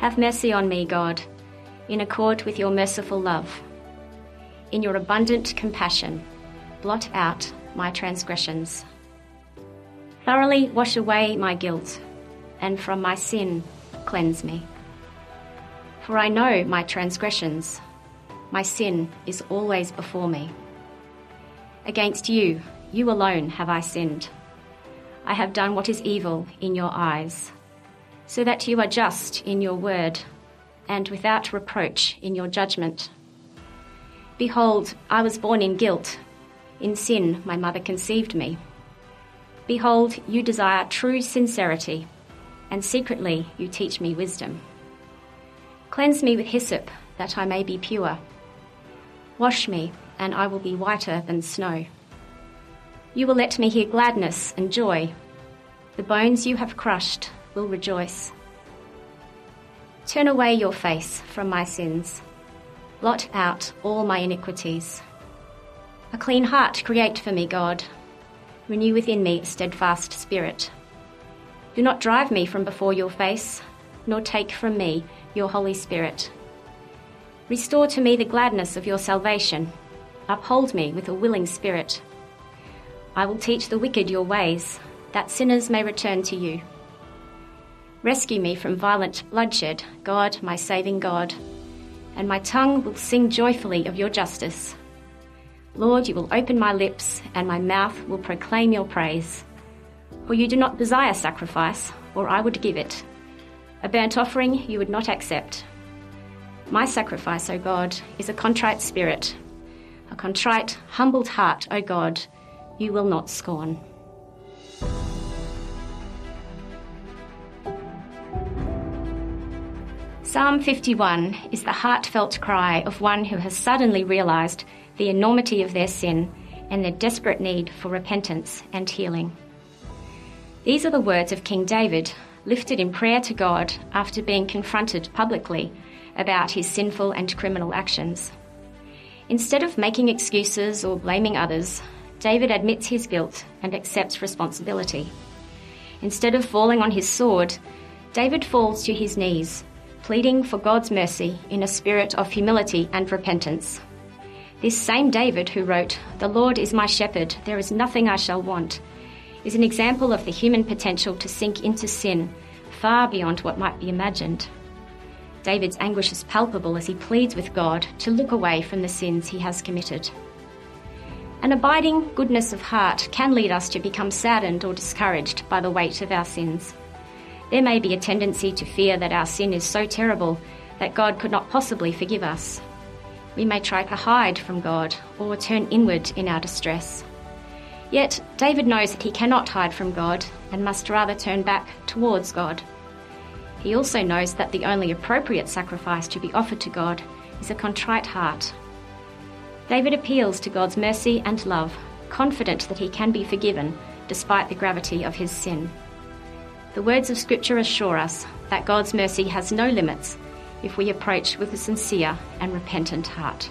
Have mercy on me, God, in accord with your merciful love. In your abundant compassion, blot out my transgressions. Thoroughly wash away my guilt, and from my sin cleanse me. For I know my transgressions, my sin is always before me. Against you, you alone have I sinned. I have done what is evil in your eyes, so that you are just in your word and without reproach in your judgment. Behold, I was born in guilt. In sin, my mother conceived me. Behold, you desire true sincerity, and secretly you teach me wisdom. Cleanse me with hyssop, that I may be pure. Wash me, and I will be whiter than snow. You will let me hear gladness and joy. The bones you have crushed will rejoice. Turn away your face from my sins. Blot out all my iniquities. A clean heart create for me, God. Renew within me a steadfast spirit. Do not drive me from before your face, nor take from me your Holy Spirit. Restore to me the gladness of your salvation. Uphold me with a willing spirit. I will teach the wicked your ways, that sinners may return to you. Rescue me from violent bloodshed, God, my saving God, and my tongue will sing joyfully of your justice. Lord, you will open my lips, and my mouth will proclaim your praise. For you do not desire sacrifice, or I would give it. A burnt offering you would not accept. My sacrifice, O God, is a contrite spirit, a contrite, humbled heart, O God you will not scorn. Psalm 51 is the heartfelt cry of one who has suddenly realised the enormity of their sin and their desperate need for repentance and healing. These are the words of King David, lifted in prayer to God after being confronted publicly about his sinful and criminal actions. Instead of making excuses or blaming others, David admits his guilt and accepts responsibility. Instead of falling on his sword, David falls to his knees, pleading for God's mercy in a spirit of humility and repentance. This same David who wrote, The Lord is my shepherd, there is nothing I shall want, is an example of the human potential to sink into sin far beyond what might be imagined. David's anguish is palpable as he pleads with God to look away from the sins he has committed. An abiding goodness of heart can lead us to become saddened or discouraged by the weight of our sins. There may be a tendency to fear that our sin is so terrible that God could not possibly forgive us. We may try to hide from God or turn inward in our distress. Yet, David knows that he cannot hide from God and must rather turn back towards God. He also knows that the only appropriate sacrifice to be offered to God is a contrite heart David appeals to God's mercy and love, confident that he can be forgiven despite the gravity of his sin. The words of Scripture assure us that God's mercy has no limits if we approach with a sincere and repentant heart.